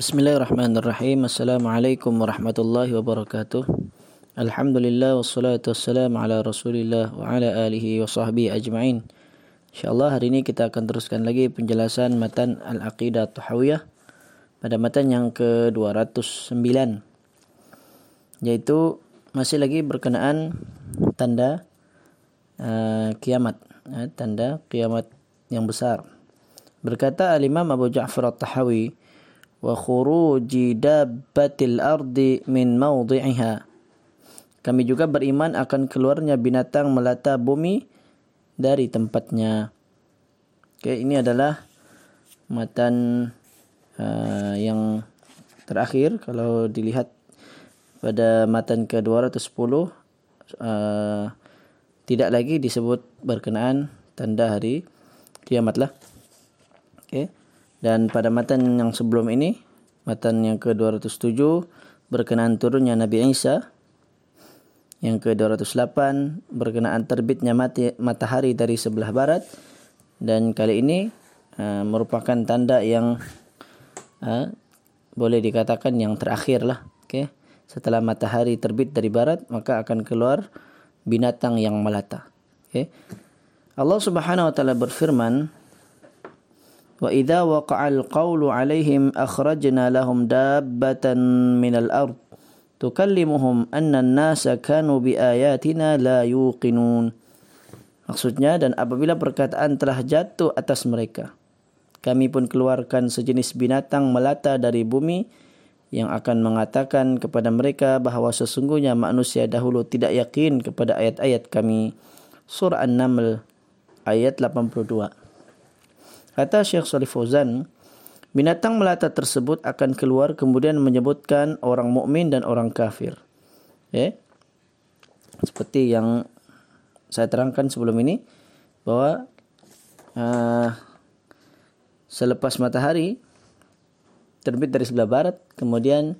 Bismillahirrahmanirrahim. Assalamualaikum warahmatullahi wabarakatuh. Alhamdulillah wassalatu wassalamu ala Rasulillah wa ala alihi wa sahbihi ajma'in. Insyaallah hari ini kita akan teruskan lagi penjelasan matan Al-Aqidah Tahawiyah pada matan yang ke-209 yaitu masih lagi berkenaan tanda uh, kiamat, uh, tanda kiamat yang besar. Berkata Al-Imam Abu Ja'far At-Tahawi wa khuruji dabbatil ardi min mawdi'iha. Kami juga beriman akan keluarnya binatang melata bumi dari tempatnya. Okay, ini adalah matan uh, yang terakhir kalau dilihat pada matan ke-210 uh, tidak lagi disebut berkenaan tanda hari kiamat lah. Dan pada matan yang sebelum ini, matan yang ke-207 berkenaan turunnya Nabi Isa yang ke-208 berkenaan terbitnya mati, matahari dari sebelah barat dan kali ini uh, merupakan tanda yang uh, boleh dikatakan yang terakhir lah okay? setelah matahari terbit dari barat maka akan keluar binatang yang melata okay? Allah subhanahu wa ta'ala berfirman wa idza waqa'al qawlu 'alaihim akhrajna lahum dabbatan minal ardh tukallimuhum anna an-nasa kanu bi ayatina la yuqinun. Maksudnya dan apabila perkataan telah jatuh atas mereka kami pun keluarkan sejenis binatang melata dari bumi yang akan mengatakan kepada mereka bahawa sesungguhnya manusia dahulu tidak yakin kepada ayat-ayat kami. Surah an-naml ayat 82 kata Syekh Salih Fauzan Binatang melata tersebut akan keluar kemudian menyebutkan orang mukmin dan orang kafir. Ya. Seperti yang saya terangkan sebelum ini bahwa uh, selepas matahari terbit dari sebelah barat, kemudian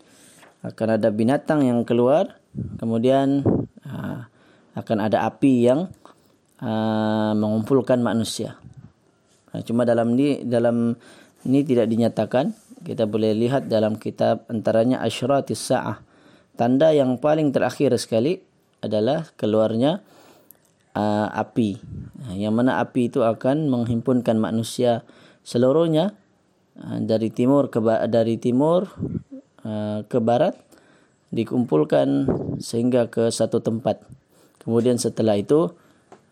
akan ada binatang yang keluar, kemudian uh, akan ada api yang uh, mengumpulkan manusia. Nah, cuma dalam di dalam ini tidak dinyatakan. Kita boleh lihat dalam kitab antaranya Asyratis Sa'ah. Tanda yang paling terakhir sekali adalah keluarnya uh, api. Yang mana api itu akan menghimpunkan manusia seluruhnya uh, dari timur ke dari timur uh, ke barat dikumpulkan sehingga ke satu tempat. Kemudian setelah itu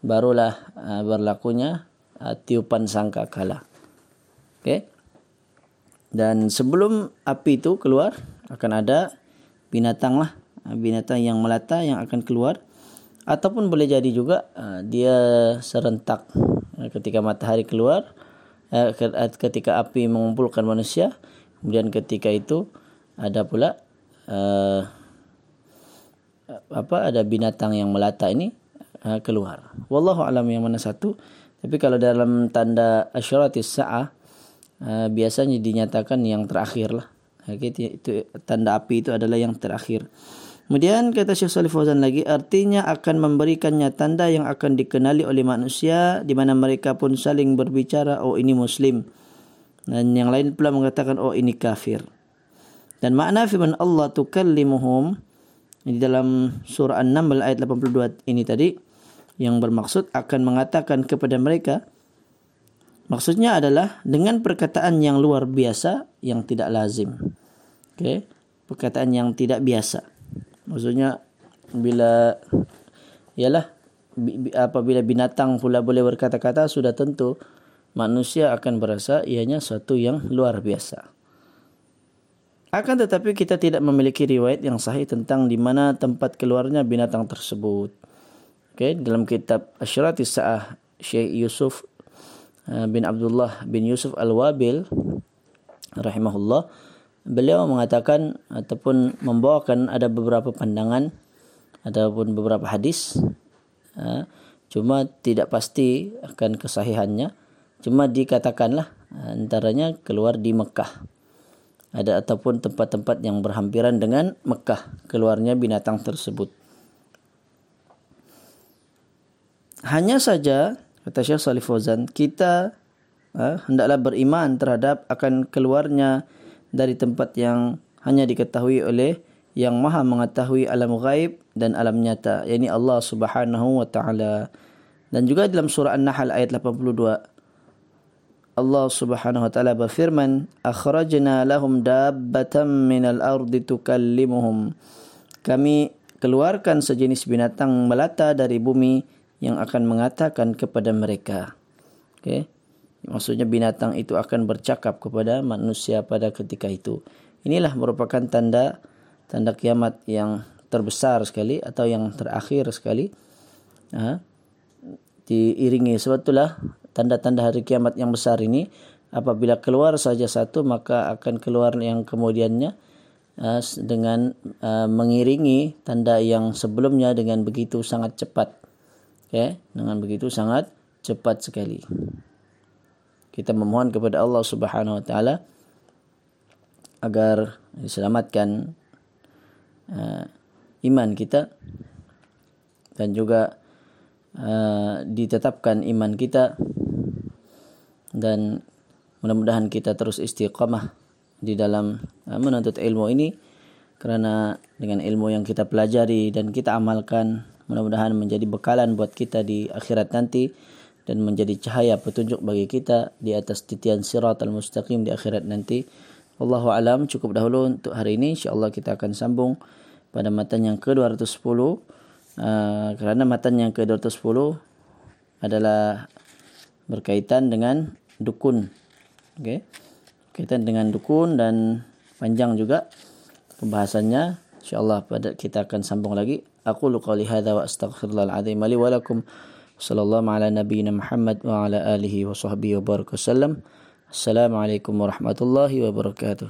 barulah uh, berlakunya uh, tiupan sangkakala. Okay. Dan sebelum api itu keluar akan ada binatang lah. Ah, binatang yang melata yang akan keluar. Ataupun boleh jadi juga ah, dia serentak. Ketika matahari keluar ketika api mengumpulkan manusia kemudian ketika itu ada pula apa ada binatang yang melata ini keluar. Wallahu alam yang mana satu tapi kalau dalam tanda asyaratis sa'ah uh, biasanya dinyatakan yang terakhir lah. Itu tanda api itu adalah yang terakhir. Kemudian kata Syekh Salih Fauzan lagi artinya akan memberikannya tanda yang akan dikenali oleh manusia di mana mereka pun saling berbicara oh ini muslim dan yang lain pula mengatakan oh ini kafir. Dan makna firman Allah tukallimuhum di dalam surah An-Naml ayat 82 ini tadi yang bermaksud akan mengatakan kepada mereka Maksudnya adalah dengan perkataan yang luar biasa yang tidak lazim. Okey, perkataan yang tidak biasa. Maksudnya bila ialah apabila binatang pula boleh berkata-kata sudah tentu manusia akan berasa ianya suatu yang luar biasa. Akan tetapi kita tidak memiliki riwayat yang sahih tentang di mana tempat keluarnya binatang tersebut. Okey, dalam kitab Asyratis Sa'ah Syekh Yusuf Eh, bin Abdullah bin Yusuf Al-Wabil rahimahullah beliau mengatakan ataupun membawakan ada beberapa pandangan ataupun beberapa hadis eh, cuma tidak pasti akan kesahihannya. Cuma dikatakanlah antaranya keluar di Mekah. Ada ataupun tempat-tempat yang berhampiran dengan Mekah keluarnya binatang tersebut hanya saja kata Syekh Salih Fauzan kita uh, hendaklah beriman terhadap akan keluarnya dari tempat yang hanya diketahui oleh yang maha mengetahui alam gaib dan alam nyata yakni Allah Subhanahu wa taala. Dan juga dalam surah An-Nahl ayat 82 Allah Subhanahu wa taala berfirman akhrajna lahum dabbatan minal ardi tukallimuhum. Kami keluarkan sejenis binatang melata dari bumi yang akan mengatakan kepada mereka. Okey maksudnya binatang itu akan bercakap kepada manusia pada ketika itu. Inilah merupakan tanda tanda kiamat yang terbesar sekali atau yang terakhir sekali. Ha, diiringi. Itulah tanda-tanda hari kiamat yang besar ini apabila keluar saja satu maka akan keluar yang kemudiannya dengan mengiringi tanda yang sebelumnya dengan begitu sangat cepat okay? dengan begitu sangat cepat sekali kita memohon kepada Allah Subhanahu wa taala agar diselamatkan uh, iman kita dan juga uh, ditetapkan iman kita dan mudah-mudahan kita terus istiqamah di dalam uh, menuntut ilmu ini kerana dengan ilmu yang kita pelajari dan kita amalkan mudah-mudahan menjadi bekalan buat kita di akhirat nanti dan menjadi cahaya petunjuk bagi kita di atas titian siratal mustaqim di akhirat nanti. Wallahu alam cukup dahulu untuk hari ini. Insyaallah kita akan sambung pada matan yang ke-210 uh, kerana matan yang ke-210 adalah berkaitan dengan dukun. Okey. Kaitan dengan dukun dan panjang juga pembahasannya insyaallah pada kita akan sambung lagi. Aku qouli hadza wa astaghfirullahal azim li wa lakum. Sallallahu ala nabiyyina muhammad wa ala alihi wa sahbihi wa barakallahu assalamualaikum warahmatullahi wabarakatuh